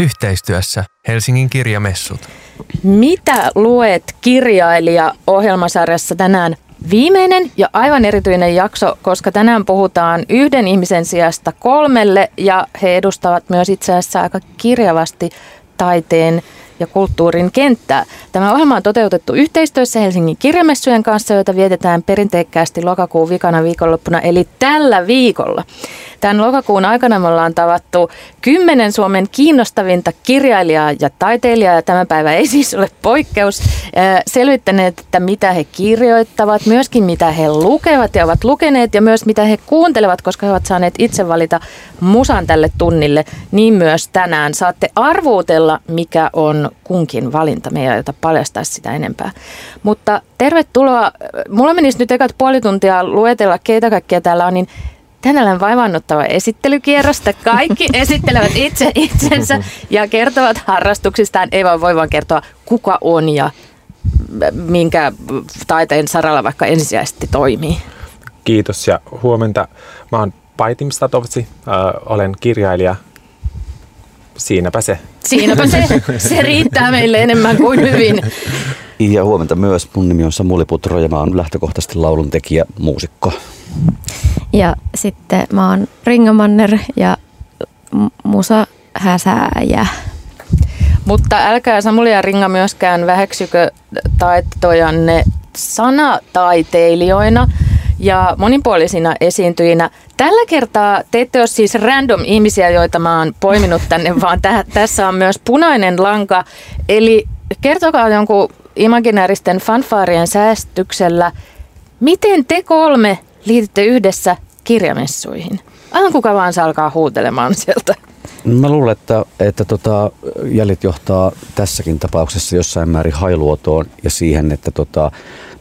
Yhteistyössä Helsingin kirjamessut. Mitä luet kirjailija ohjelmasarjassa tänään? Viimeinen ja aivan erityinen jakso, koska tänään puhutaan yhden ihmisen sijasta kolmelle ja he edustavat myös itse asiassa aika kirjavasti taiteen ja kulttuurin kenttää. Tämä ohjelma on toteutettu yhteistyössä Helsingin kirjamessujen kanssa, joita vietetään perinteikkäästi lokakuun vikana viikonloppuna, eli tällä viikolla. Tämän lokakuun aikana me ollaan tavattu kymmenen Suomen kiinnostavinta kirjailijaa ja taiteilijaa, ja tämä päivä ei siis ole poikkeus, selvittäneet, että mitä he kirjoittavat, myöskin mitä he lukevat ja ovat lukeneet, ja myös mitä he kuuntelevat, koska he ovat saaneet itse valita musan tälle tunnille, niin myös tänään saatte arvuutella, mikä on kunkin valinta. Me ei aiota paljastaa sitä enempää. Mutta tervetuloa. Mulla menisi nyt ekat puoli tuntia luetella, keitä kaikkia täällä on, niin Tänään on vaivannuttava esittelykierrosta. Kaikki esittelevät itse itsensä ja kertovat harrastuksistaan. Ei vaan voi vaan kertoa, kuka on ja minkä taiteen saralla vaikka ensisijaisesti toimii. Kiitos ja huomenta. Mä oon Paitim Statovci, äh, olen kirjailija. Siinäpä se. Siinäpä se. Se riittää meille enemmän kuin hyvin. Ja huomenta myös. Mun nimi on Samuli Putro ja mä oon lähtökohtaisesti lauluntekijä, muusikko. Ja sitten mä oon Ringamanner ja musa häsääjä. Mutta älkää Samuli ja Ringa myöskään väheksykö taitojanne sanataiteilijoina ja monipuolisina esiintyjinä. Tällä kertaa te ette ole siis random ihmisiä, joita mä oon poiminut tänne, vaan tä- tässä on myös punainen lanka. Eli kertokaa jonkun imaginääristen fanfaarien säästyksellä, miten te kolme liitytte yhdessä kirjamessuihin? Aivan kuka vaan saa alkaa huutelemaan sieltä. Mä luulen, että, että tota, jäljet johtaa tässäkin tapauksessa jossain määrin hailuotoon ja siihen, että tota,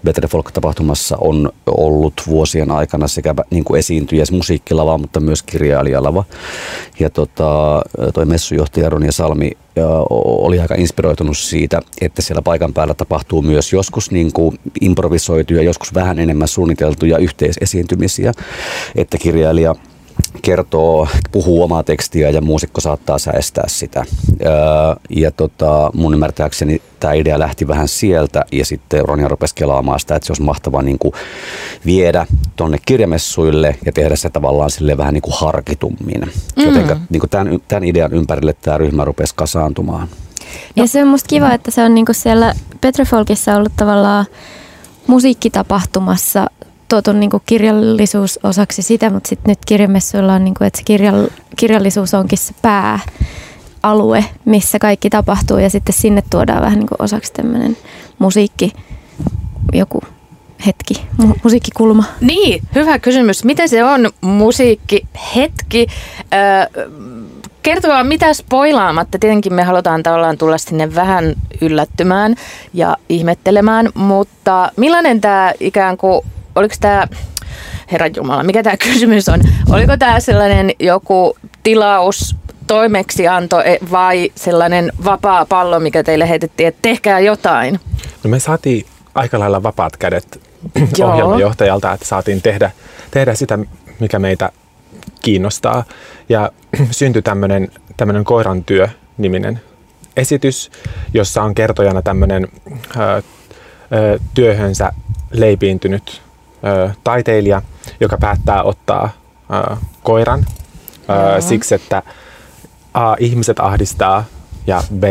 Better Folk-tapahtumassa on ollut vuosien aikana sekä niin kuin esiintyjä musiikkilava, mutta myös kirjailijalava. Ja tota, toi messujohtaja Ronja Salmi oli aika inspiroitunut siitä, että siellä paikan päällä tapahtuu myös joskus niin kuin improvisoituja, joskus vähän enemmän suunniteltuja yhteisesiintymisiä, että kirjailija kertoo, puhuu omaa tekstiä ja muusikko saattaa säestää sitä. Ja tota, mun ymmärtääkseni tämä idea lähti vähän sieltä ja sitten Ronja rupesi kelaamaan sitä, että se olisi mahtavaa niin kuin viedä tonne kirjamessuille ja tehdä se tavallaan sille vähän niin kuin harkitummin. Mm. Joten niin kuin tämän, tämän idean ympärille tämä ryhmä rupesi kasaantumaan. Ja se on musta kiva, että se on niin kuin siellä Petrofolkissa ollut tavallaan musiikkitapahtumassa tuotu niin kirjallisuus osaksi sitä, mutta sitten nyt kirjamessuilla on, niin kuin, että se kirjall, kirjallisuus onkin se pääalue, missä kaikki tapahtuu ja sitten sinne tuodaan vähän niin kuin osaksi tämmöinen musiikki, joku hetki, mu- musiikkikulma. Niin, hyvä kysymys. Miten se on musiikkihetki? Öö, kertokaa mitä spoilaamatta. Tietenkin me halutaan tavallaan tulla sinne vähän yllättymään ja ihmettelemään, mutta millainen tämä ikään kuin oliko tämä, herran Jumala, mikä tämä kysymys on? Oliko tämä sellainen joku tilaus, toimeksianto e, vai sellainen vapaa pallo, mikä teille heitettiin, että tehkää jotain? No me saatiin aika lailla vapaat kädet ohjelmajohtajalta, että saatiin tehdä, tehdä sitä, mikä meitä kiinnostaa. Ja syntyi tämmöinen, tämmöinen koiran työ-niminen esitys, jossa on kertojana tämmöinen ö, ö, työhönsä leipiintynyt ö, taiteilija, joka päättää ottaa ö, koiran ö, siksi, että A, ihmiset ahdistaa ja B,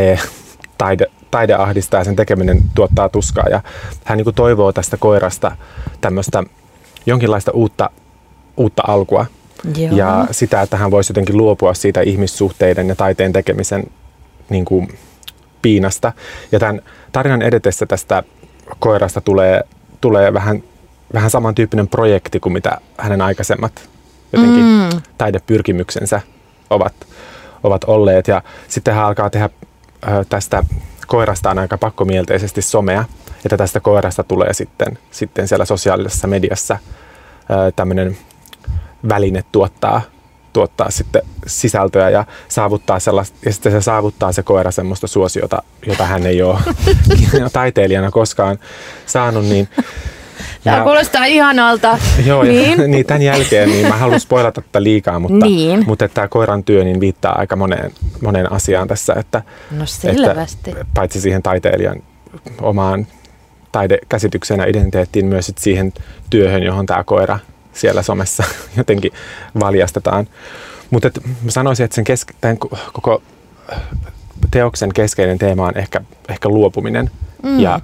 taide, taide ahdistaa ja sen tekeminen tuottaa tuskaa. Ja hän niin kuin toivoo tästä koirasta tämmöistä jonkinlaista uutta, uutta alkua. Joo. Ja sitä, että hän voisi jotenkin luopua siitä ihmissuhteiden ja taiteen tekemisen niin kuin, piinasta. Ja tämän tarinan edetessä tästä koirasta tulee, tulee vähän vähän samantyyppinen projekti kuin mitä hänen aikaisemmat jotenkin mm. taidepyrkimyksensä ovat, ovat olleet. Ja sitten hän alkaa tehdä ö, tästä koirastaan aika pakkomielteisesti somea, että tästä koirasta tulee sitten, sitten siellä sosiaalisessa mediassa tämmöinen väline tuottaa, tuottaa sitten sisältöä ja saavuttaa sellaista, ja sitten se saavuttaa se koira semmoista suosiota, jota hän ei ole taiteilijana koskaan saanut, niin Tämä Ja- kuulostaa ihanalta. Joo, ja, niin. niin. tämän jälkeen niin mä haluan spoilata tätä liikaa, mutta, Niin. mutta että tämä koiran työ niin viittaa aika moneen, moneen asiaan tässä, että, No selvästi. että paitsi siihen taiteilijan omaan taidekäsitykseen ja identiteettiin myös sit siihen työhön, johon tämä koira siellä somessa jotenkin valjastetaan. Mutta et mä sanoisin, että sen keske, tämän ko- koko teoksen keskeinen teema on ehkä, ehkä luopuminen mm. ja,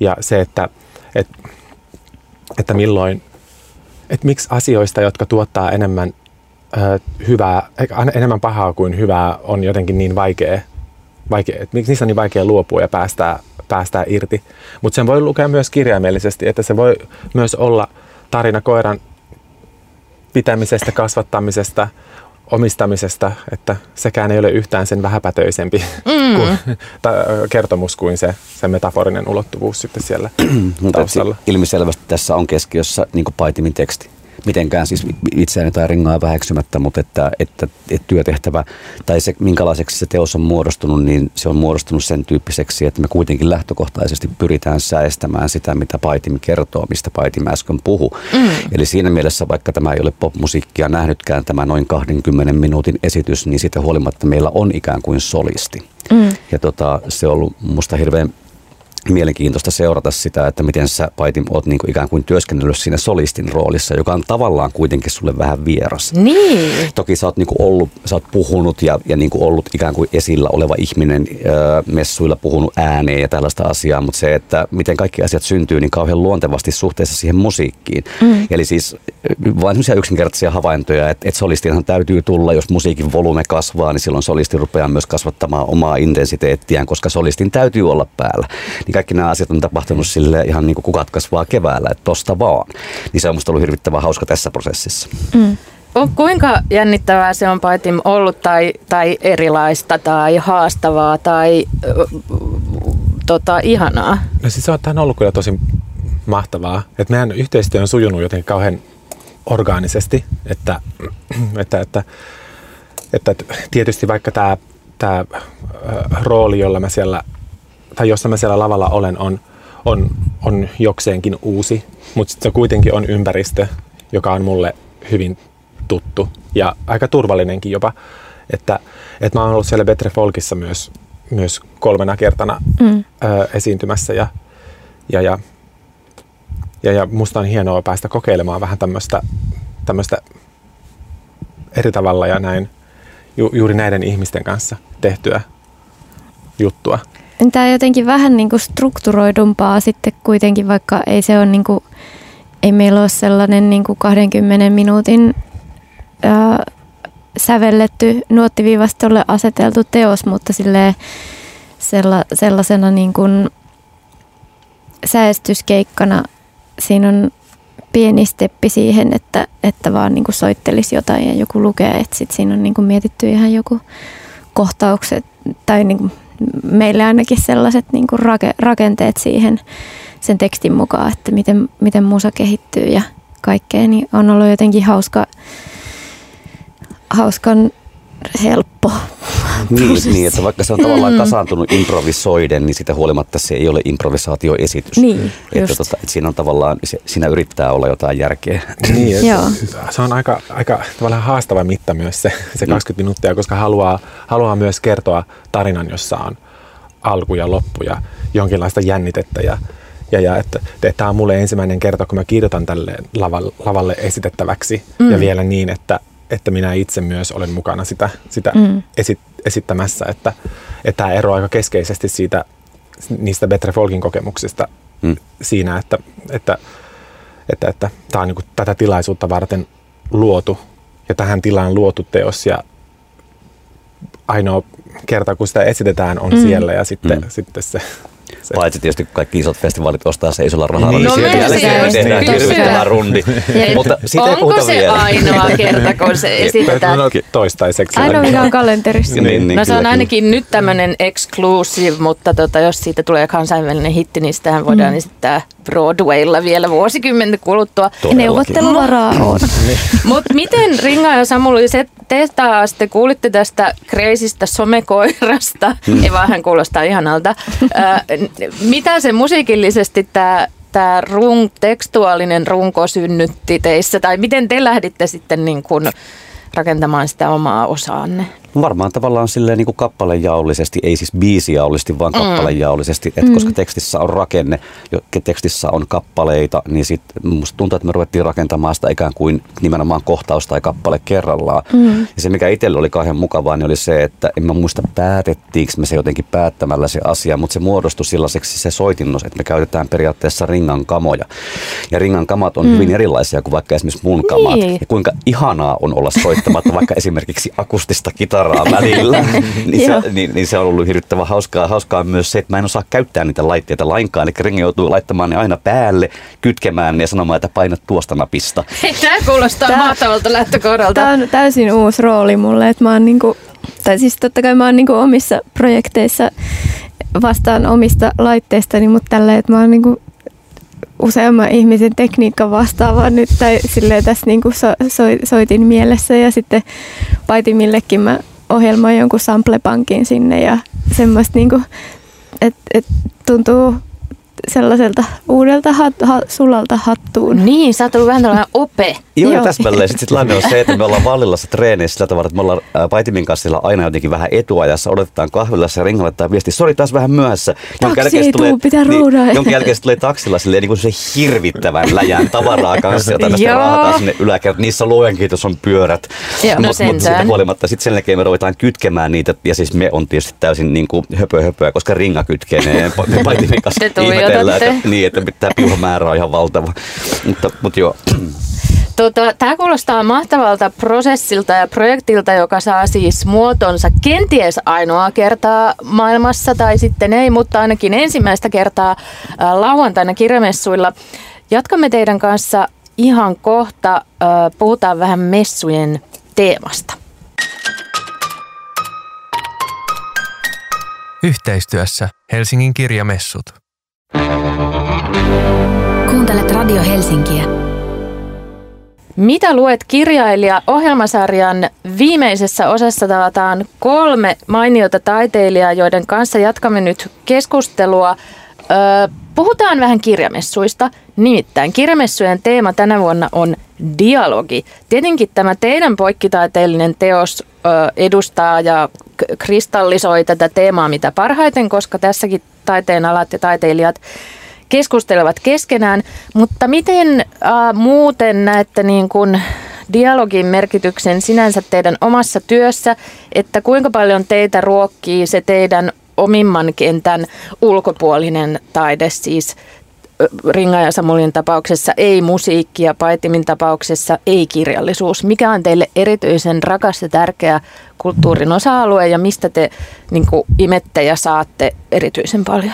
ja se, että, et, että milloin, että miksi asioista, jotka tuottaa enemmän hyvää, enemmän pahaa kuin hyvää, on jotenkin niin vaikea, vaikea että miksi niistä on niin vaikea luopua ja päästää, päästää irti. Mutta sen voi lukea myös kirjaimellisesti, että se voi myös olla tarina koiran pitämisestä, kasvattamisesta, omistamisesta, että sekään ei ole yhtään sen vähäpätöisempi mm. kuin, ta, kertomus kuin se, se metaforinen ulottuvuus sitten siellä Mutta taustalla. ilmiselvästi tässä on keskiössä niin Paitimin teksti. Mitenkään siis itseäni tai ringaa väheksymättä, mutta että, että, että työtehtävä tai se, minkälaiseksi se teos on muodostunut, niin se on muodostunut sen tyyppiseksi, että me kuitenkin lähtökohtaisesti pyritään säestämään sitä, mitä Paitim kertoo, mistä Paitim äsken puhu. Mm. Eli siinä mielessä, vaikka tämä ei ole popmusiikkia nähnytkään, tämä noin 20 minuutin esitys, niin siitä huolimatta meillä on ikään kuin solisti. Mm. Ja tota, se on ollut musta hirveän mielenkiintoista seurata sitä, että miten sä Paitim oot niin kuin ikään kuin työskennellyt siinä solistin roolissa, joka on tavallaan kuitenkin sulle vähän vieras. Niin. Toki sä oot, niin kuin ollut, sä oot puhunut ja, ja niin kuin ollut ikään kuin esillä oleva ihminen öö, messuilla, puhunut ääneen ja tällaista asiaa, mutta se, että miten kaikki asiat syntyy niin kauhean luontevasti suhteessa siihen musiikkiin. Mm. Eli siis vain sellaisia yksinkertaisia havaintoja, että, että solistinhan täytyy tulla, jos musiikin volume kasvaa, niin silloin solisti rupeaa myös kasvattamaan omaa intensiteettiään, koska solistin täytyy olla päällä. Niin kaikki nämä asiat on tapahtunut sille ihan niin kuin kukat kasvaa keväällä, että tosta vaan. Niin se on musta ollut hirvittävän hauska tässä prosessissa. On, kuinka jännittävää se on Paitim ollut tai, tai erilaista tai haastavaa tai tota, ihanaa? No siis se on, ollut kyllä tosi mahtavaa. Että meidän yhteistyö on sujunut jotenkin kauhean orgaanisesti, että, että, että, että, että tietysti vaikka tämä, tämä rooli, jolla mä siellä, tai jossa mä siellä lavalla olen, on, on, on jokseenkin uusi, mutta se kuitenkin on ympäristö, joka on mulle hyvin tuttu ja aika turvallinenkin jopa. Että, että mä oon ollut siellä Betre Folkissa myös, myös kolmena kertana mm. ö, esiintymässä ja, ja, ja, ja, ja musta on hienoa päästä kokeilemaan vähän tämmöistä, tämmöistä eri tavalla ja näin ju, juuri näiden ihmisten kanssa tehtyä juttua. Tämä on jotenkin vähän niin kuin strukturoidumpaa sitten kuitenkin, vaikka ei se ole niin kuin, ei meillä ole sellainen niin kuin 20 minuutin ää, sävelletty nuottiviivastolle aseteltu teos, mutta sella, sellaisena niin kuin säestyskeikkana siinä on pieni steppi siihen, että, että vaan niin kuin soittelisi jotain ja joku lukee, että sit siinä on niin kuin mietitty ihan joku kohtaukset tai niin kuin meille ainakin sellaiset niin kuin rake, rakenteet siihen sen tekstin mukaan, että miten, miten musa kehittyy ja kaikkea, niin on ollut jotenkin hauska, hauskan helppo. Niin, niin, että vaikka se on tavallaan kasaantunut improvisoiden, niin sitä huolimatta se ei ole improvisaatioesitys. Niin, että, tota, että siinä on tavallaan, se, siinä yrittää olla jotain järkeä. Niin, et Joo. se on aika, aika tavallaan haastava mitta myös se, se 20 minuuttia, koska haluaa, haluaa myös kertoa tarinan, jossa on alku ja loppu ja jonkinlaista jännitettä. Ja, ja, ja että, että tämä on mulle ensimmäinen kerta, kun mä kirjoitan tälle lavalle, lavalle esitettäväksi mm. ja vielä niin, että, että minä itse myös olen mukana sitä, sitä mm. esit, esittämässä, että, että tämä eroaa aika keskeisesti siitä, niistä Betre Folkin kokemuksista mm. siinä, että, että että, että tämä on niin tätä tilaisuutta varten luotu ja tähän tilaan luotu teos ja ainoa kerta, kun sitä esitetään, on mm. siellä ja sitten, mm. sitten se, se. Paitsi tietysti kun kaikki isot festivaalit ostaa se isolla rahalla, niin, Niin. niin No jälkeen just tehdään hirvittävä rundi. Mutta siitä ei onko puhuta se vielä. ainoa kerta, kun se esitetään? No, toistaiseksi. Ainoa mikä on kalenterissa. Niin, niin, no se on kyllä, ainakin nyt tämmöinen exclusive, mutta tota, jos siitä tulee kansainvälinen hitti, niin sitähän voidaan mm. esittää Broadwaylla vielä vuosikymmenten kuluttua. Todellakin. Neuvotteluvaraa on. Mutta miten Ringa ja Samuli, se te taas, te kuulitte tästä kreisistä somekoirasta, mm. ei vaan hän kuulostaa ihanalta. Äh, mitä se musiikillisesti tämä tämä run, tekstuaalinen runko synnytti teissä, tai miten te lähditte sitten niin kuin rakentamaan sitä omaa osaanne? Varmaan tavallaan silleen niin kuin kappalejaollisesti, ei siis biisijaollisesti, vaan mm. kappalejaollisesti, että mm. koska tekstissä on rakenne, tekstissä on kappaleita, niin sitten musta tuntuu, että me ruvettiin rakentamaan sitä ikään kuin nimenomaan kohtaus tai kappale kerrallaan. Mm. Ja se, mikä itselle oli kauhean mukavaa, niin oli se, että en mä muista päätettiinkö me se jotenkin päättämällä se asia, mutta se muodostui sellaiseksi se soitinnos, että me käytetään periaatteessa ringan kamoja. Ja ringan kamat on mm. hyvin erilaisia kuin vaikka esimerkiksi mun kamat. Niin. Ja kuinka ihanaa on olla soittamatta vaikka esimerkiksi akustista kitaraa kitaraa välillä, niin, se, niin, niin, se on ollut hirvittävän hauskaa. Hauskaa myös se, että mä en osaa käyttää niitä laitteita lainkaan. Eli rengi joutuu laittamaan ne aina päälle, kytkemään ne ja sanomaan, että painat tuosta napista. Tämä kuulostaa Tää, mahtavalta lähtökohdalta. Tämä on täysin uusi rooli mulle, että mä oon niinku, tai siis totta kai mä oon niinku omissa projekteissa vastaan omista laitteistani, mutta tällä, että mä oon niinku useamman ihmisen tekniikka vastaava nyt tai silleen tässä niinku so, so, soitin mielessä ja sitten Paitimillekin mä ohjelmoin jonkun samplepankin sinne ja semmoista niinku, että et tuntuu sellaiselta uudelta hat, ha, sulalta hattuun. Niin, sä oot ollut vähän tällainen ope. Joo, Joo. täsmälleen. Sitten tilanne on se, että me ollaan Vallilassa treeneissä sillä tavalla, että me ollaan Paitimin kanssa aina jotenkin vähän etuajassa, odotetaan kahvilassa ja ringalla tämä viesti, sori taas vähän myöhässä. Jonka Taksi ei tulee, tuu, pitää niin, jonka jälkeen tulee taksilla silleen, niin kuin se hirvittävän läjän tavaraa kanssa, jota me sitten raahataan sinne yläkertaan. Niissä luojan kiitos on pyörät. Joo, no mutta mut siitä huolimatta sitten sen jälkeen me ruvetaan kytkemään niitä, ja siis me on tietysti täysin niin kuin höpö höpöä, koska ringa kytkenee Paitimin kanssa että, niin, että tämä piuhamäärä on ihan valtava. mutta, mutta joo. Tota, tämä kuulostaa mahtavalta prosessilta ja projektilta, joka saa siis muotonsa kenties ainoa kertaa maailmassa tai sitten ei, mutta ainakin ensimmäistä kertaa lauantaina kirjamessuilla. Jatkamme teidän kanssa ihan kohta. Puhutaan vähän messujen teemasta. Yhteistyössä Helsingin kirjamessut. Kuuntelet Radio Helsinkiä. Mitä luet kirjailija ohjelmasarjan viimeisessä osassa tavataan kolme mainiota taiteilijaa, joiden kanssa jatkamme nyt keskustelua. Öö, puhutaan vähän kirjamessuista. Nimittäin kirjamessujen teema tänä vuonna on dialogi. Tietenkin tämä teidän poikkitaiteellinen teos ö, edustaa ja kristallisoi tätä teemaa mitä parhaiten, koska tässäkin taiteen alat ja taiteilijat keskustelevat keskenään, mutta miten äh, muuten näette niin kuin dialogin merkityksen sinänsä teidän omassa työssä, että kuinka paljon teitä ruokkii se teidän omimman kentän ulkopuolinen taide, siis Ringa ja Samulin tapauksessa ei musiikki ja Paitimin tapauksessa ei kirjallisuus. Mikä on teille erityisen rakas ja tärkeä kulttuurin osa-alue ja mistä te niin kuin, imette ja saatte erityisen paljon?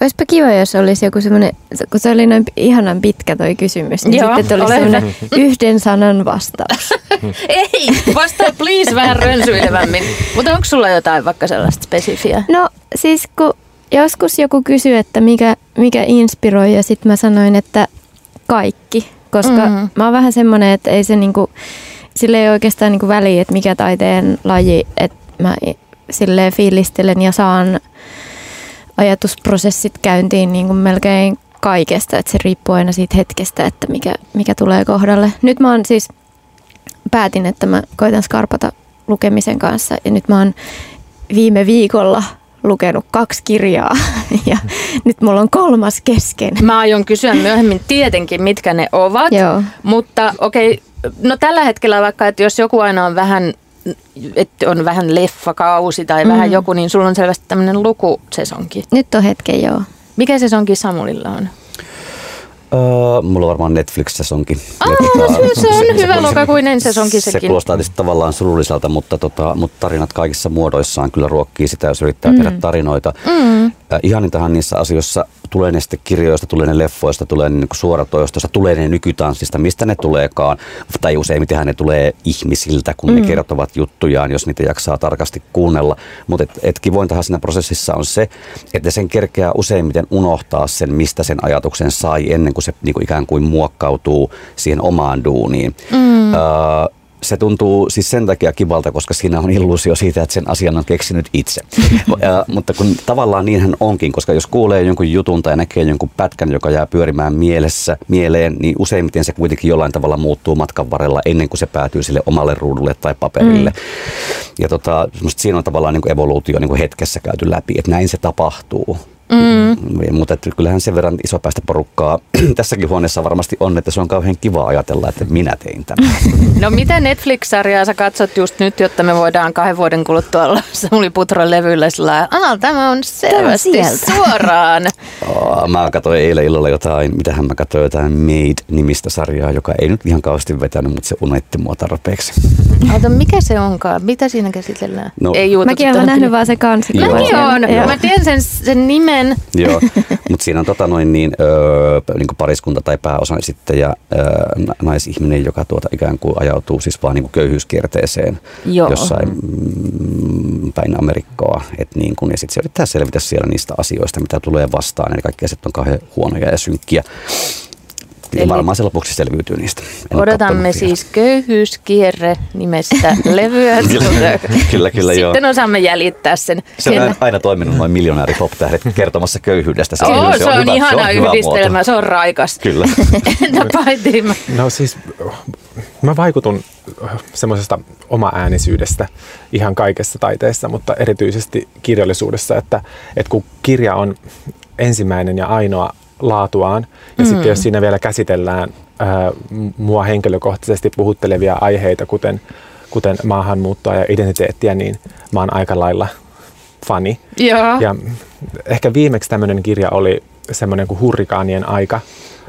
Olisipa kiva, jos olisi joku semmoinen, kun se oli noin ihanan pitkä toi kysymys, niin Joo, sitten olisi semmoinen yhden sanan vastaus. Ei, vastaa please vähän rönsyilevämmin. Mutta onko sulla jotain vaikka sellaista spesifiä? No siis kun joskus joku kysyi, että mikä, mikä inspiroi ja sitten mä sanoin, että kaikki. Koska mm-hmm. mä oon vähän semmoinen, että ei se niinku, sille ei oikeastaan niinku väliä, että mikä taiteen laji, että mä sille fiilistelen ja saan ajatusprosessit käyntiin niin kuin melkein kaikesta, että se riippuu aina siitä hetkestä, että mikä, mikä tulee kohdalle. Nyt mä oon siis, päätin, että mä koitan skarpata lukemisen kanssa ja nyt mä oon viime viikolla lukenut kaksi kirjaa ja nyt mulla on kolmas kesken. Mä aion kysyä myöhemmin tietenkin, mitkä ne ovat, Joo. mutta okei, okay, no tällä hetkellä vaikka, että jos joku aina on vähän että on vähän leffakausi tai mm. vähän joku, niin sulla on selvästi tämmöinen lukusesonki. Nyt on hetken, joo. Mikä sesonki Samulilla on? Uh, mulla on varmaan Netflix-sesonki. Ah, tota, se, se on se, hyvä lokakuinen sesonki sekin. Se kuulostaa tietysti tavallaan surulliselta, mutta, tota, mutta tarinat kaikissa muodoissaan kyllä ruokkii sitä, jos yrittää mm. tehdä tarinoita. Mm. Uh, ihanintahan niissä asioissa tulee ne sitten kirjoista, tulee ne leffoista, tulee ne niin suoratoistosta, tulee ne nykytanssista, mistä ne tuleekaan. Tai useimmitenhan ne tulee ihmisiltä, kun mm. ne kertovat juttujaan, jos niitä jaksaa tarkasti kuunnella. Mutta et, et kivointahan siinä prosessissa on se, että sen kerkeää useimmiten unohtaa sen, mistä sen ajatuksen sai ennen kuin se niin kuin ikään kuin muokkautuu siihen omaan duuniin. Mm. Uh, se tuntuu siis sen takia kivalta, koska siinä on illuusio siitä, että sen asian on keksinyt itse. ja, mutta kun tavallaan niinhän onkin, koska jos kuulee jonkun jutun tai näkee jonkun pätkän, joka jää pyörimään mielessä, mieleen, niin useimmiten se kuitenkin jollain tavalla muuttuu matkan varrella ennen kuin se päätyy sille omalle ruudulle tai paperille. Mm. Ja tota, siinä on tavallaan niin kuin evoluutio niin kuin hetkessä käyty läpi, että näin se tapahtuu. Mm. Mutta että kyllähän sen verran iso päästä porukkaa tässäkin huoneessa varmasti on, että se on kauhean kiva ajatella, että minä tein tämän. No mitä Netflix-sarjaa sä katsot just nyt, jotta me voidaan kahden vuoden kuluttua olla Samuli Putron levyllä sillä Aa, tämä on selvästi tämä suoraan. Oh, mä katsoin eilen illalla jotain, mitähän mä katsoin jotain Made-nimistä sarjaa, joka ei nyt ihan kauheasti vetänyt, mutta se unetti mua tarpeeksi. Ota, mikä se onkaan? Mitä siinä käsitellään? No, ei Mäkin olen nähnyt vaan se kanssa. Mäkin olen. Mä tiedän sen, sen nimen sen. Joo, mutta siinä on tota noin niin, öö, niin kuin pariskunta tai pääosa sitten ja öö, naisihminen, joka tuota ikään kuin ajautuu siis vaan niin kuin köyhyyskierteeseen Joo. jossain mm, päin Amerikkaa. Et niin kuin, ja sitten se yrittää selvitä siellä niistä asioista, mitä tulee vastaan. Eli kaikki asiat on kauhean huonoja ja synkkiä. Eli varmaan se lopuksi selviytyy niistä. En odotamme siis köyhyyskierre nimestä levyä. kyllä, kyllä, kyllä joo. Sitten osaamme jäljittää sen. Se on aina toiminut noin miljonääri pop kertomassa köyhyydestä. Se, oh, se, se on, on hyvä, ihana se on yhdistelmä, muoto. se on raikas. Kyllä. Entä Paitima? No siis mä vaikutun semmoisesta oma-äänisyydestä ihan kaikessa taiteessa, mutta erityisesti kirjallisuudessa, että, että kun kirja on ensimmäinen ja ainoa laatuaan. Ja mm. sitten jos siinä vielä käsitellään ää, mua henkilökohtaisesti puhuttelevia aiheita, kuten, kuten maahanmuuttoa ja identiteettiä, niin mä oon aika lailla fani. Joo. Ja ehkä viimeksi tämmöinen kirja oli semmoinen kuin Hurrikaanien aika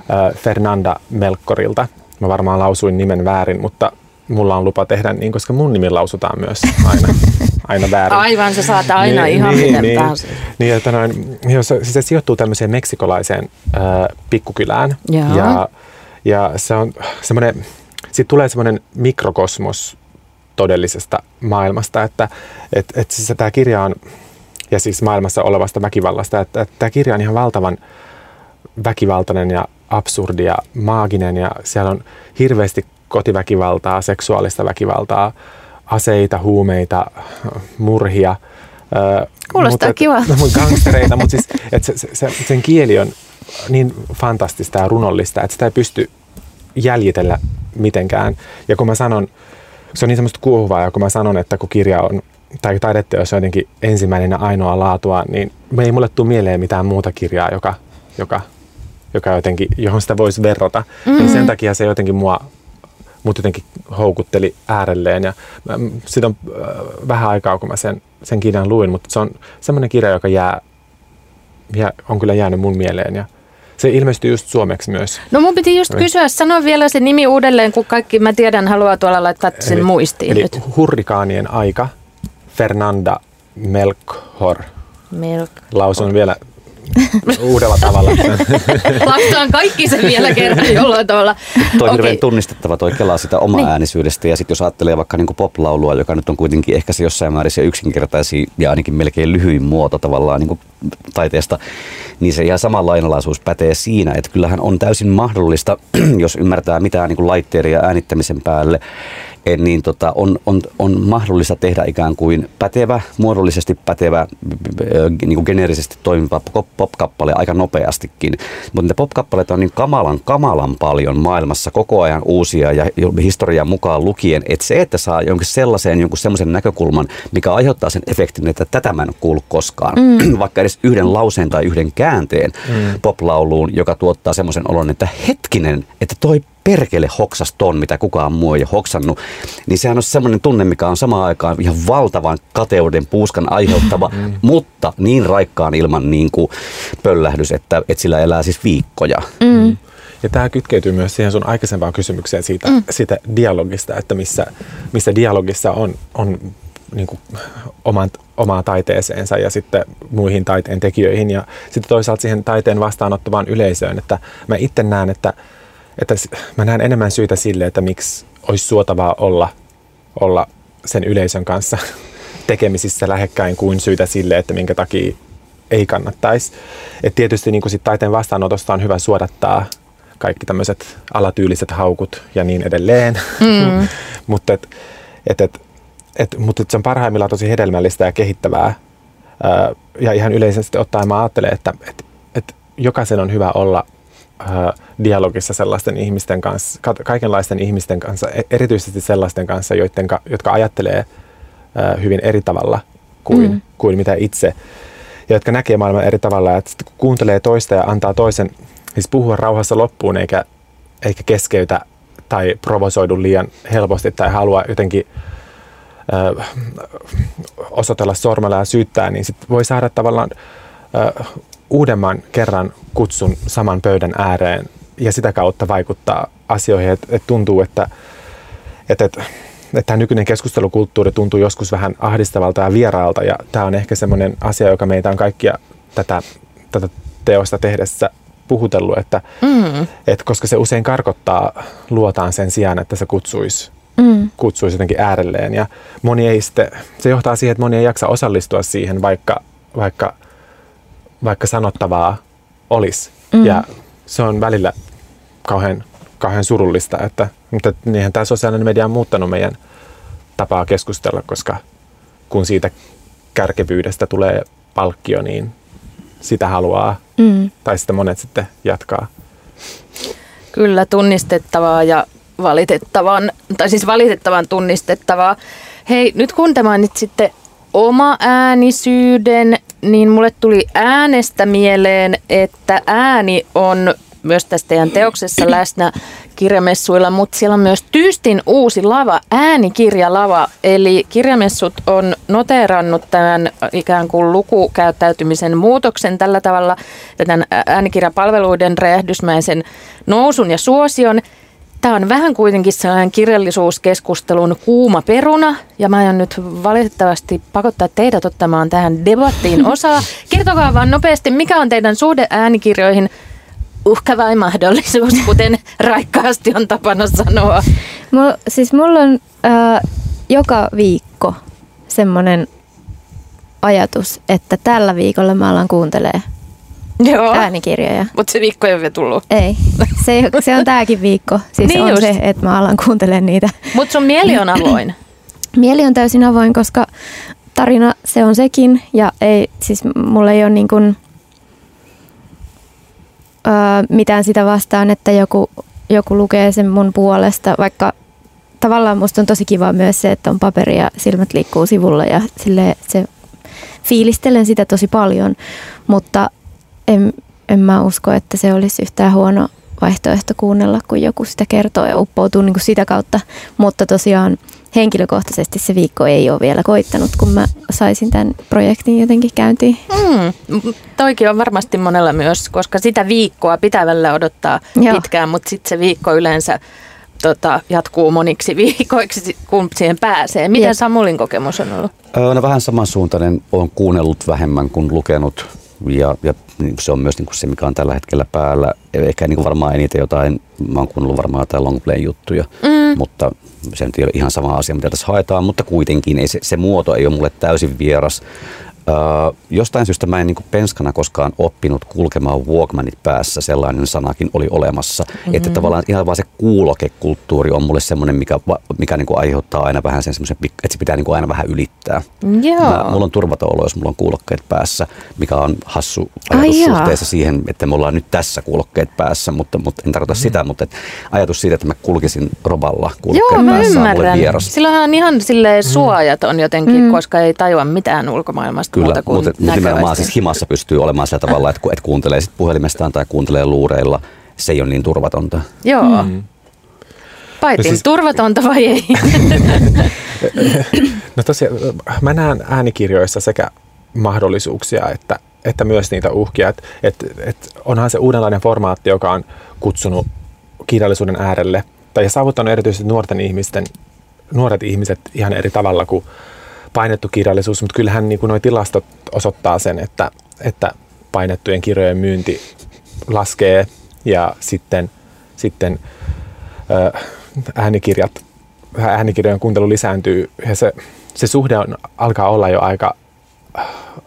ää, Fernanda Melkkorilta. Mä varmaan lausuin nimen väärin, mutta mulla on lupa tehdä niin, koska mun nimi lausutaan myös aina, aina väärin. Aivan, sä saat aina niin, ihan niin, miten niin, tahansa. Niin, että noin, jos, siis se sijoittuu tämmöiseen meksikolaiseen äh, pikkukylään. Jaa. Ja, ja se on semmoinen, siitä tulee semmoinen mikrokosmos todellisesta maailmasta, että et, et siis tämä kirja on, ja siis maailmassa olevasta väkivallasta, että, että tämä kirja on ihan valtavan väkivaltainen ja absurdi ja maaginen ja siellä on hirveästi kotiväkivaltaa, seksuaalista väkivaltaa, aseita, huumeita, murhia. Kuulostaa mutta, kiva. No, gangstereita, mutta siis, että se, se, sen kieli on niin fantastista ja runollista, että sitä ei pysty jäljitellä mitenkään. Ja kun mä sanon, se on niin semmoista kuohuvaa, ja kun mä sanon, että kun kirja on, tai taideteos on jotenkin ensimmäinen ja ainoa laatua, niin ei mulle tule mieleen mitään muuta kirjaa, joka, joka, joka jotenkin, johon sitä voisi verrata. Mm-hmm. Niin sen takia se jotenkin mua mut jotenkin houkutteli äärelleen. Ja siitä on äh, vähän aikaa, kun mä sen, sen kirjan luin, mutta se on semmoinen kirja, joka jää, jää, on kyllä jäänyt mun mieleen. Ja se ilmestyy just suomeksi myös. No mun piti just kysyä, sano vielä se nimi uudelleen, kun kaikki mä tiedän haluaa tuolla laittaa sen eli, muistiin eli nyt. Hurrikaanien aika, Fernanda Melkhor. Melk. Lausun vielä uudella tavalla. Lastaan kaikki sen vielä kerran jollain tavalla. Toi on hirveän tunnistettava toi kelaa sitä oma niin. äänisyydestä ja sitten jos ajattelee vaikka niinku poplaulua, joka nyt on kuitenkin ehkä se jossain määrin se yksinkertaisia ja ainakin melkein lyhyin muoto tavallaan niinku taiteesta, niin se ihan sama lainalaisuus pätee siinä, että kyllähän on täysin mahdollista, jos ymmärtää mitään niinku laitteeria äänittämisen päälle, niin tota, on, on, on mahdollista tehdä ikään kuin pätevä, muodollisesti pätevä, niin kuin geneerisesti toimiva pop-kappale aika nopeastikin. Mutta ne pop-kappaleet on niin kamalan, kamalan paljon maailmassa koko ajan uusia ja historian mukaan lukien, että se, että saa jonkin sellaisen, jonkun sellaisen näkökulman, mikä aiheuttaa sen efektin, että tätä mä en ole kuullut koskaan, mm. vaikka edes yhden lauseen tai yhden käänteen mm. poplauluun, joka tuottaa semmoisen olon, että hetkinen, että toi perkele hoksas ton, mitä kukaan muu ei ole hoksannut, niin sehän on semmoinen tunne, mikä on samaan aikaan ihan valtavan kateuden puuskan aiheuttava, mm. mutta niin raikkaan ilman niin kuin pöllähdys, että, että sillä elää siis viikkoja. Mm. Ja tämä kytkeytyy myös siihen sun aikaisempaan kysymykseen siitä, mm. siitä dialogista, että missä, missä dialogissa on, on niin kuin oman, omaa taiteeseensa ja sitten muihin taiteen tekijöihin ja sitten toisaalta siihen taiteen vastaanottavaan yleisöön, että mä itse näen, että että mä näen enemmän syitä sille, että miksi olisi suotavaa olla, olla sen yleisön kanssa tekemisissä lähekkäin kuin syitä sille, että minkä takia ei kannattaisi. Et tietysti niin sit taiteen vastaanotosta on hyvä suodattaa kaikki tämmöiset alatyyliset haukut ja niin edelleen. Mm. mutta et, et, et, et, mutta et se on parhaimmillaan tosi hedelmällistä ja kehittävää. Ää, ja ihan yleisesti ottaen mä ajattelen, että et, et jokaisen on hyvä olla dialogissa sellaisten ihmisten kanssa, kaikenlaisten ihmisten kanssa, e, erityisesti sellaisten kanssa, joiden, jotka ajattelee ää, hyvin eri tavalla kuin, mm. kuin mitä itse ja jotka näkee maailman eri tavalla. Että kun kuuntelee toista ja antaa toisen siis puhua rauhassa loppuun eikä, eikä keskeytä tai provosoidu liian helposti tai halua jotenkin ö, osoitella sormella ja syyttää, niin sit voi saada tavallaan ö, uudemman kerran kutsun saman pöydän ääreen ja sitä kautta vaikuttaa asioihin. Että et tuntuu, että et, et, että tämä nykyinen keskustelukulttuuri tuntuu joskus vähän ahdistavalta ja vieraalta ja tämä on ehkä semmoinen asia, joka meitä on kaikkia tätä, tätä teosta tehdessä puhutellut, että, mm. että koska se usein karkottaa luotaan sen sijaan, että se kutsuisi mm. kutsuisi jotenkin äärelleen. Ja moni ei sitten, se johtaa siihen, että moni ei jaksa osallistua siihen, vaikka, vaikka, vaikka sanottavaa olisi. Mm. Ja se on välillä kauhean, kauhean surullista, että, mutta niinhän tämä sosiaalinen media on muuttanut meidän tapaa keskustella, koska kun siitä kärkevyydestä tulee palkkio, niin sitä haluaa, mm. tai sitä monet sitten jatkaa. Kyllä, tunnistettavaa ja valitettavan, tai siis valitettavan tunnistettavaa. Hei, nyt kun tämä nyt sitten oma äänisyyden, niin mulle tuli äänestä mieleen, että ääni on myös tässä teidän teoksessa läsnä kirjamessuilla, mutta siellä on myös Tyystin uusi lava, äänikirjalava. Eli kirjamessut on noteerannut tämän ikään kuin lukukäyttäytymisen muutoksen tällä tavalla, tämän äänikirjapalveluiden räjähdysmäisen nousun ja suosion. Tämä on vähän kuitenkin sellainen kirjallisuuskeskustelun kuuma peruna, ja mä aion nyt valitettavasti pakottaa teidät ottamaan tähän debattiin osaa. Kertokaa vaan nopeasti, mikä on teidän suhde äänikirjoihin – uhka vai mahdollisuus, kuten raikkaasti on tapana sanoa? Mulla, siis mulla on äh, joka viikko semmoinen ajatus, että tällä viikolla mä alan kuuntelee Joo. äänikirjoja. Mutta se viikko ei ole vielä tullut. Ei, se, se on tämäkin viikko. Siis niin on just. se, että mä alan kuuntelemaan niitä. Mutta sun mieli on avoin. mieli on täysin avoin, koska tarina se on sekin. Ja ei, siis mulla ei ole niin kuin, öö, mitään sitä vastaan, että joku, joku lukee sen mun puolesta, vaikka tavallaan musta on tosi kiva myös se, että on paperi ja silmät liikkuu sivulla ja sille se fiilistelen sitä tosi paljon, mutta en, en mä usko, että se olisi yhtään huono vaihtoehto kuunnella, kun joku sitä kertoo ja uppoutuu niin kuin sitä kautta. Mutta tosiaan henkilökohtaisesti se viikko ei ole vielä koittanut, kun mä saisin tämän projektin jotenkin käyntiin. Mm, toikin on varmasti monella myös, koska sitä viikkoa pitää välillä odottaa Joo. pitkään, mutta sitten se viikko yleensä tota, jatkuu moniksi viikoiksi, kun siihen pääsee. Miten Jep. Samulin kokemus on ollut? No vähän samansuuntainen. Olen kuunnellut vähemmän kuin lukenut ja, ja niin se on myös niin kuin se, mikä on tällä hetkellä päällä. Ehkä niin kuin varmaan eniten jotain, mä oon kuunnellut varmaan jotain longplay juttuja, mm. mutta se ei ole ihan sama asia, mitä tässä haetaan, mutta kuitenkin ei se, se muoto ei ole mulle täysin vieras. Öö, jostain syystä mä en niin penskana koskaan oppinut kulkemaan Walkmanit päässä, sellainen sanakin oli olemassa. Mm-hmm. Että tavallaan ihan vaan se kuulokekulttuuri on mulle semmoinen, mikä, mikä niin aiheuttaa aina vähän sen semmoisen, että se pitää niin aina vähän ylittää. Joo. Mä, mulla on turvaton olo, jos mulla on kuulokkeet päässä, mikä on hassu ajatus Ai suhteessa siihen, että me ollaan nyt tässä kuulokkeet päässä, mutta, mutta en tarkoita mm-hmm. sitä, mutta et ajatus siitä, että mä kulkisin roballa kuulokkeet Joo, päässä on mulle vieras. Silloinhan on ihan silleen suojat on jotenkin, mm. koska ei tajua mitään ulkomaailmasta Kyllä, muuta kuin mutta, mutta nimenomaan siis himassa pystyy olemaan sillä tavalla, että, että kuuntelee sit puhelimestaan tai kuuntelee luureilla. Se ei ole niin turvatonta. Joo. Mm. Paitsi no siis, turvatonta vai ei? no tosiaan, mä näen äänikirjoissa sekä mahdollisuuksia että, että myös niitä uhkia. Et, et, et onhan se uudenlainen formaatti, joka on kutsunut kirjallisuuden äärelle tai saavuttanut erityisesti nuorten ihmisten, nuoret ihmiset ihan eri tavalla kuin painettu kirjallisuus, mutta kyllähän niin nuo tilastot osoittaa sen, että, että painettujen kirjojen myynti laskee ja sitten, sitten äänikirjat, äänikirjojen kuuntelu lisääntyy ja se, se suhde on, alkaa olla jo aika,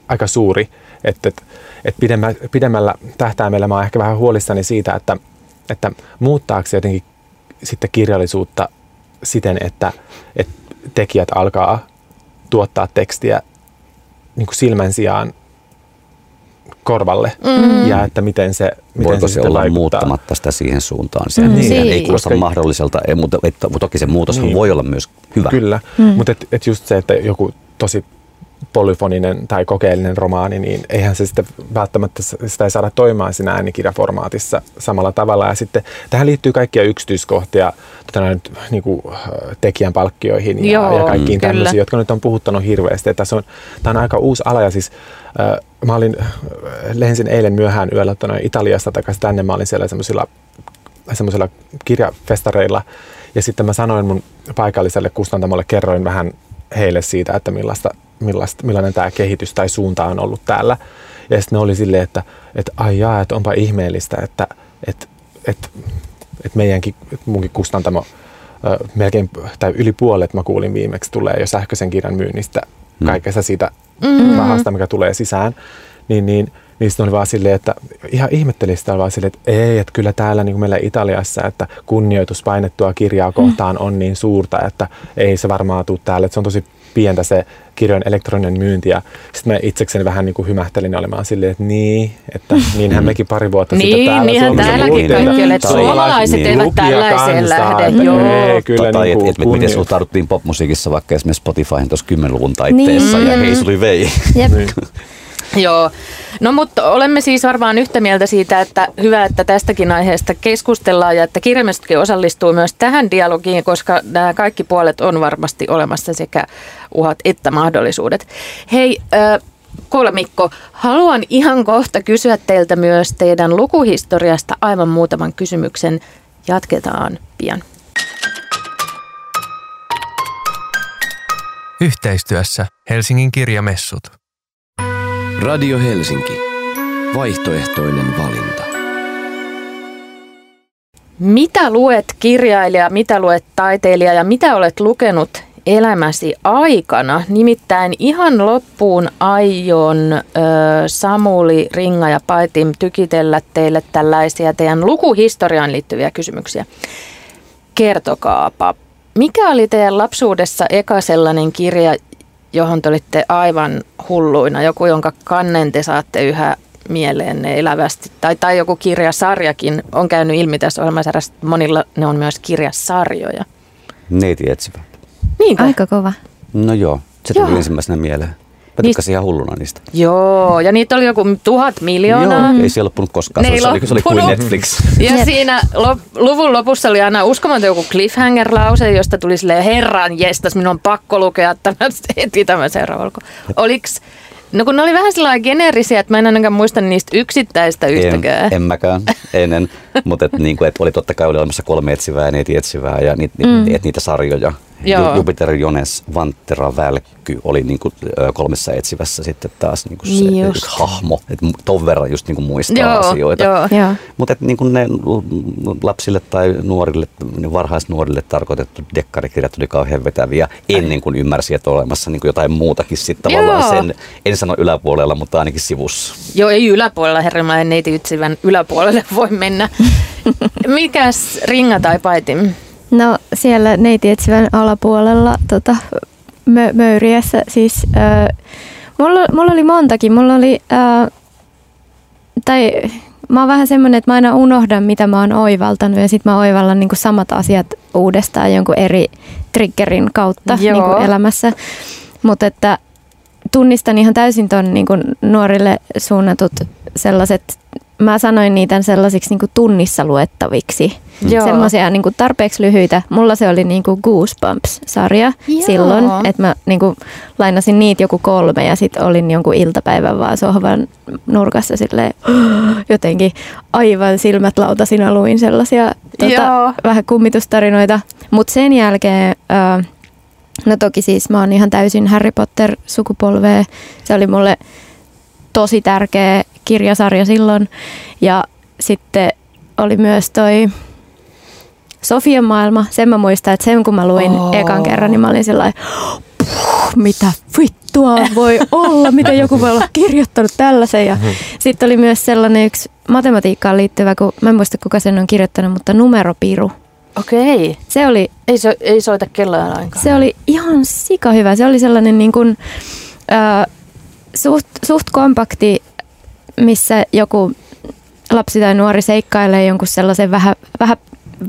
aika suuri. Että et, et pidemmällä, pidemmällä tähtäimellä mä oon ehkä vähän huolissani siitä, että, että muuttaako se jotenkin sitten kirjallisuutta siten, että, että tekijät alkaa tuottaa tekstiä niin kuin silmän sijaan korvalle mm. ja että miten se miten Voiko se, se sitten olla vaikuttaa. muuttamatta sitä siihen suuntaan? Sehän, Mm. sehän ei Niin. kuulosta Koska- mahdolliselta, ei, mutta, toki se muutos Niin. niin. voi olla myös hyvä. Kyllä, mm. mutta et, et just se, että joku tosi polyfoninen tai kokeellinen romaani, niin eihän se sitten välttämättä sitä ei saada toimimaan siinä äänikirjaformaatissa samalla tavalla. Ja sitten tähän liittyy kaikkia yksityiskohtia tota, nyt, niin kuin, äh, tekijän palkkioihin ja, Joo, ja kaikkiin kyllä. tämmöisiin, jotka nyt on puhuttanut hirveästi. Että on, tämä on aika uusi ala ja siis äh, mä olin, äh, lensin eilen myöhään yöllä tuonne Italiasta takaisin tänne. Mä olin siellä semmoisilla semmoisilla kirjafestareilla. Ja sitten mä sanoin mun paikalliselle kustantamolle, kerroin vähän heille siitä, että millaista, millaista, millainen tämä kehitys tai suunta on ollut täällä. Ja sitten ne oli silleen, että, että ai jaa, että onpa ihmeellistä, että, että, että, että meidänkin, että munkin kustantamo melkein, tai yli puolet mä kuulin viimeksi, tulee jo sähköisen kirjan myynnistä, Mm. kaikesta siitä Mm. rahasta, mikä tulee sisään. Niin, niin, niin sitten oli vaan silleen, että ihan ihmetteli sitä vaan silleen, että ei, että kyllä täällä niin kuin meillä Italiassa, että kunnioitus painettua kirjaa kohtaan on niin suurta, että ei se varmaan tule täällä, että se on tosi pientä se kirjojen elektroninen myynti ja sitten mä itsekseni vähän niin kuin hymähtelin olemaan silleen, että niin, että niinhän mekin pari vuotta sitten Niin, täällä niinhän täälläkin kaikki oli, että suomalaiset niin, eivät tällaiseen lähde. että Joo. Ei, kyllä tai niin et, kuin et, et, miten suhtauduttiin popmusiikissa vaikka esimerkiksi Spotifyhin tuossa 10-luvun taitteessa Niin. ja heisuli vei. Jep. Joo. No mutta olemme siis varmaan yhtä mieltä siitä, että hyvä, että tästäkin aiheesta keskustellaan ja että kirjamestakin osallistuu myös tähän dialogiin, koska nämä kaikki puolet on varmasti olemassa sekä uhat että mahdollisuudet. Hei, äh, kolmikko, haluan ihan kohta kysyä teiltä myös teidän lukuhistoriasta aivan muutaman kysymyksen. Jatketaan pian. Yhteistyössä Helsingin kirjamessut. Radio Helsinki. Vaihtoehtoinen valinta. Mitä luet kirjailija, mitä luet taiteilija ja mitä olet lukenut elämäsi aikana? Nimittäin ihan loppuun aion ö, Samuli, Ringa ja Paitim tykitellä teille tällaisia teidän lukuhistoriaan liittyviä kysymyksiä. Kertokaapa, mikä oli teidän lapsuudessa eka sellainen kirja, johon te olitte aivan hulluina? Joku, jonka kannen te saatte yhä mieleenne elävästi. Tai, tai joku kirjasarjakin on käynyt ilmi tässä ohjelmasarjassa. Monilla ne on myös kirjasarjoja. Neiti etsivä. Niinkö? Aika kova. No joo, se tuli Joo. ensimmäisenä mieleen. Mä tykkäsin ihan hulluna niistä. Joo, ja niitä oli joku tuhat miljoonaa. Joo, ei se loppunut koskaan. Ne Se oli, se oli kuin. Netflix. Ja Jep. siinä lop, luvun lopussa oli aina uskomaton joku cliffhanger-lause, josta tuli silleen, herran jestas, minun on pakko lukea tämä heti tämä seuraava alku. Oliks, no kun ne oli vähän sellainen geneerisiä, että mä en ainakaan muista niistä yksittäistä yhtäkään. En, en mäkään ennen, mutta et, niin kuin, et oli totta kai oli olemassa kolme etsivää ja neiti etsivää ja niit, mm. et, niitä sarjoja. Joo. Ju- Jupiter, Jones, Vanttera, Välkky oli niin kuin, kolmessa etsivässä sitten taas niin kuin se Niin just. yksi hahmo. Et ton verran just niin kuin muistaa Joo, asioita. Mutta niin ne lapsille tai nuorille, ne varhaisnuorille tarkoitettu dekkarikirjat oli kauhean vetäviä ennen kuin ymmärsi, että on olemassa niin kuin jotain muutakin sitten tavallaan Joo. sen, en sano yläpuolella, mutta ainakin sivussa. Joo, ei yläpuolella, herra, en neiti yläpuolelle voi mennä. Mikäs ringa tai paitim? No siellä neiti etsivän alapuolella tota, mö, möyriässä siis äh, mulla, mulla oli montakin. Mulla oli, äh, tai mä oon vähän semmoinen, että mä aina unohdan mitä mä oon oivaltanut ja sit mä oivallan niin samat asiat uudestaan jonkun eri triggerin kautta Joo. niin elämässä. Mutta että tunnistan ihan täysin ton niin nuorille suunnatut sellaiset, mä sanoin niitä sellaisiksi niin kuin tunnissa luettaviksi. Joo. Semmoisia niin kuin tarpeeksi lyhyitä. Mulla se oli niin kuin Goosebumps-sarja Joo. silloin, että mä niin kuin lainasin niitä joku kolme ja sitten olin jonkun iltapäivän vaan sohvan nurkassa silleen, jotenkin aivan silmät lautasina luin sellaisia Joo. tota, vähän kummitustarinoita. Mutta sen jälkeen, äh, no toki siis mä oon ihan täysin Harry Potter-sukupolvea. Se oli mulle tosi tärkeä kirjasarja silloin. Ja sitten oli myös toi Sofian maailma. Sen mä muistan, että sen kun mä luin oh. ekan kerran, niin mä olin sellainen, "Puh, mitä vittua voi olla, miten joku voi olla kirjoittanut tällaisen. Ja sitten oli myös sellainen yksi matematiikkaan liittyvä, kun mä en muista kuka sen on kirjoittanut, mutta numeropiru. Okei. Se oli, Ei, so, ei soita kelloa lainkaan. se oli ihan sika hyvä. Se oli sellainen niin kuin, äh, suht, suht kompakti, missä joku lapsi tai nuori seikkailee jonkun sellaisen vähän, vähän,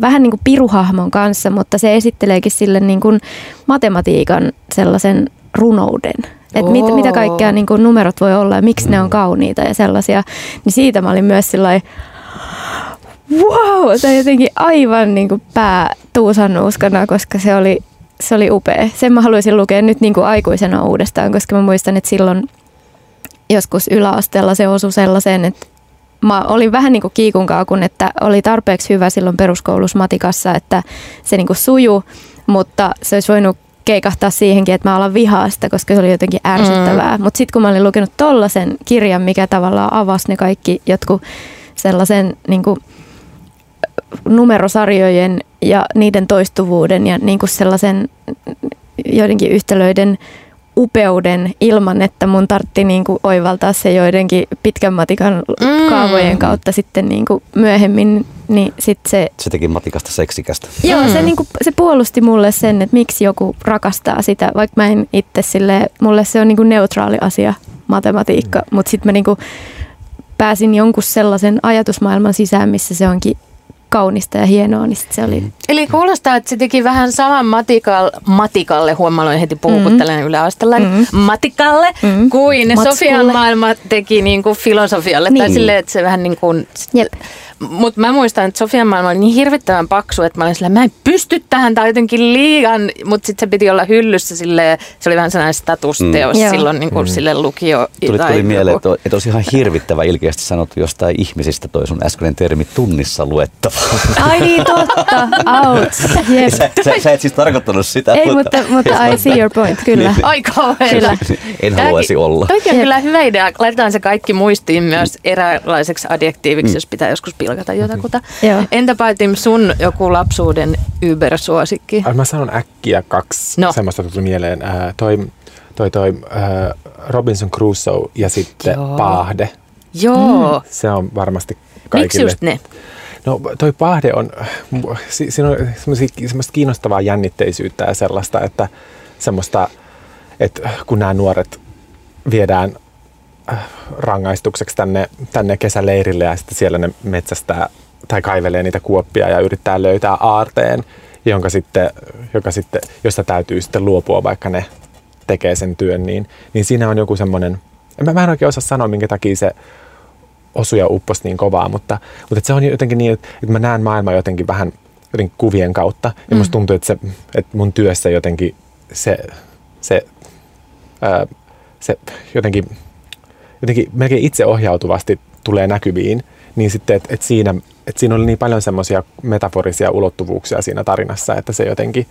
vähän niin kuin piruhahmon kanssa, mutta se esitteleekin sille niin kuin matematiikan sellaisen runouden. Että mit, mitä kaikkea niin kuin numerot voi olla ja miksi ne on kauniita ja sellaisia. Niin siitä mä olin myös sillä wow, se on jotenkin aivan niin kuin pää tuusannuuskana, koska se oli, se oli upea. Sen mä haluaisin lukea nyt niin kuin aikuisena uudestaan, koska mä muistan, että silloin joskus yläasteella se osui sellaiseen, että mä olin vähän niin kuin kiikun kaakun, että oli tarpeeksi hyvä silloin peruskoulussa matikassa, että se niin kuin suju, mutta se olisi voinut keikahtaa siihenkin, että mä alan vihaa sitä, koska se oli jotenkin ärsyttävää. Mm. Mutta sitten kun mä olin lukenut tollasen kirjan, mikä tavallaan avasi ne kaikki jotkut sellaisen niin kuin numerosarjojen ja niiden toistuvuuden ja niin kuin sellaisen joidenkin yhtälöiden upeuden ilman, että mun tartti niin kuin oivaltaa se joidenkin pitkän matikan Mm. kaavojen kautta sitten niin kuin myöhemmin, niin sit se, Se teki matikasta seksikästä. joo, se, Mm. niin kuin, se puolusti mulle sen, että miksi joku rakastaa sitä, vaikka mä en itse sille, mulle se on niin kuin neutraali asia, matematiikka, mm. mutta sitten mä niin kuin pääsin jonkun sellaisen ajatusmaailman sisään, missä se onkin kaunista ja hienoa, niin se oli, Eli kuulostaa, että se teki vähän saman matikal, matikalle, huomaloin heti puhukuttelen mm. yläasteella, mm. matikalle, Mm. kuin Matskulle. Sofian maailma teki niin kuin filosofialle. Niin. Tai silleen, että se vähän niin kuin... jep. Mutta mä muistan, että Sofian maailma oli niin hirvittävän paksu, että mä olin silleen, mä en pysty tähän, tai jotenkin liian, mutta sitten se piti olla hyllyssä silleen, se oli vähän sellainen statusteos Mm. mm. Silloin niin kuin mm. sille lukio. Tuli, tai tuli mieleen, että, että olisi ihan hirvittävä ilkeästi sanottu jostain ihmisistä toi sun äskeinen termi tunnissa luettava. Ai niin, totta. Ouch. Jep. sä, sä, sä, et siis tarkoittanut sitä. Ei, mutta, mutta I see your point, kyllä. Niin. Ai kauhean. Kyllä. En haluaisi olla. Toikin on kyllä hyvä idea. Laitetaan se kaikki muistiin myös eräänlaiseksi adjektiiviksi, jos pitää joskus pilkata jotakuta. Joo. Entäpä Tim, sun joku lapsuuden Uber-suosikki? Äh, Mä sanon äkkiä kaksi No. semmoista tuli mieleen. Ää, toi toi, toi ää, Robinson Crusoe ja sitten Joo. Joo. Paahde. Joo. Se on varmasti Miksi kaikille. just ne? No toi Paahde on, si, siinä on semmoista kiinnostavaa jännitteisyyttä ja sellaista, että semmoista, että kun nämä nuoret viedään äh, rangaistukseksi tänne, tänne kesäleirille ja sitten siellä ne metsästää tai kaivelee niitä kuoppia ja yrittää löytää aarteen, jonka sitten, joka sitten, josta täytyy sitten luopua, vaikka ne tekee sen työn, niin, niin siinä on joku semmoinen, mä, mä en oikein osaa sanoa, minkä takia se osui ja upposi niin kovaa, mutta, mutta se on jotenkin niin, että, että mä näen maailmaa jotenkin vähän jotenkin kuvien kautta. Ja musta tuntuu, että, se, että mun työssä jotenkin se, se, ää, se jotenkin, jotenkin melkein itseohjautuvasti tulee näkyviin, niin sitten, että, että, siinä, että siinä oli niin paljon semmoisia metaforisia ulottuvuuksia siinä tarinassa, että se jotenkin,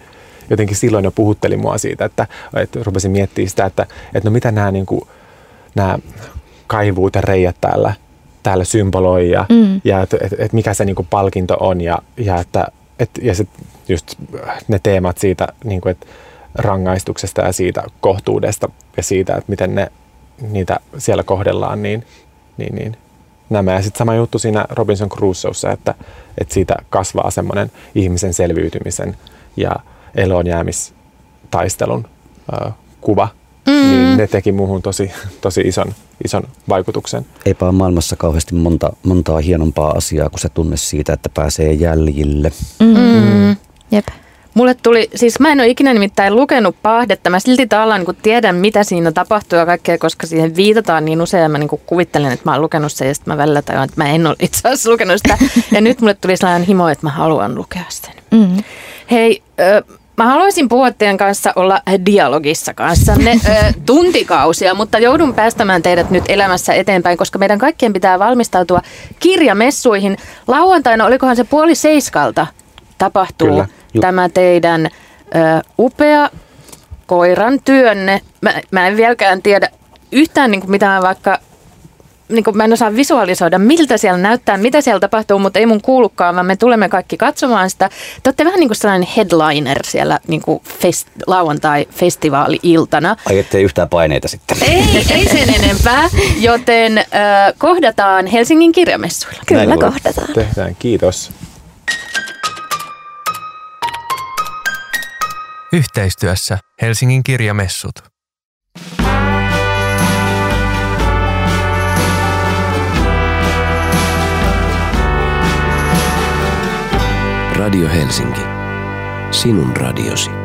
jotenkin silloin jo puhutteli mua siitä, että, että rupesin miettimään sitä, että, että no mitä nämä, niin kuin, nämä kaivuut ja reijät täällä, täällä symboloi ja, Mm. ja että et, et mikä se niin kuin palkinto on ja, ja että et, ja sit just ne teemat siitä niin kuin, että rangaistuksesta ja siitä kohtuudesta ja siitä, että miten ne, niitä siellä kohdellaan, niin, niin, niin nämä. Ja sitten sama juttu siinä Robinson Crusoessa, että, että siitä kasvaa semmoinen ihmisen selviytymisen ja eloon jäämistaistelun ö, kuva. Mm. Niin ne teki muuhun tosi, tosi ison, ison vaikutuksen. Eipä ole maailmassa kauheasti monta, montaa hienompaa asiaa kuin se tunne siitä, että pääsee jäljille. Mm. Jep. Mulle tuli, siis mä en ole ikinä nimittäin lukenut paahdetta, mä silti tavallaan niin tiedän mitä siinä tapahtuu ja kaikkea, koska siihen viitataan niin usein mä niin kuvittelen, että mä oon lukenut sen ja sitten mä välillä tajuan, että mä en ole itse asiassa lukenut sitä. Ja nyt mulle tuli sellainen himo, että mä haluan lukea sen. Mm. Hei, ö, mä haluaisin puhua teidän kanssa olla dialogissa kanssanne ö, tuntikausia, mutta joudun päästämään teidät nyt elämässä eteenpäin, koska meidän kaikkien pitää valmistautua kirjamessuihin. Lauantaina, olikohan se puoli seiskalta, tapahtuu Kyllä. Ju- tämä teidän ö, upea koiran työnne. Mä, mä en vieläkään tiedä yhtään niin kuin mitään vaikka niin kuin mä en osaa visualisoida, miltä siellä näyttää, mitä siellä tapahtuu, mutta ei mun kuulukaan, vaan me tulemme kaikki katsomaan sitä. Te olette vähän niin kuin sellainen headliner siellä niin kuin fest, lauantai-festivaali-iltana. Ai ettei yhtään paineita sitten. Ei, ei sen enempää, joten äh, kohdataan Helsingin kirjamessuilla. Kyllä Näin kohdataan. Tehdään, kiitos. Yhteistyössä Helsingin kirjamessut. Radio Helsinki. Sinun radiosi.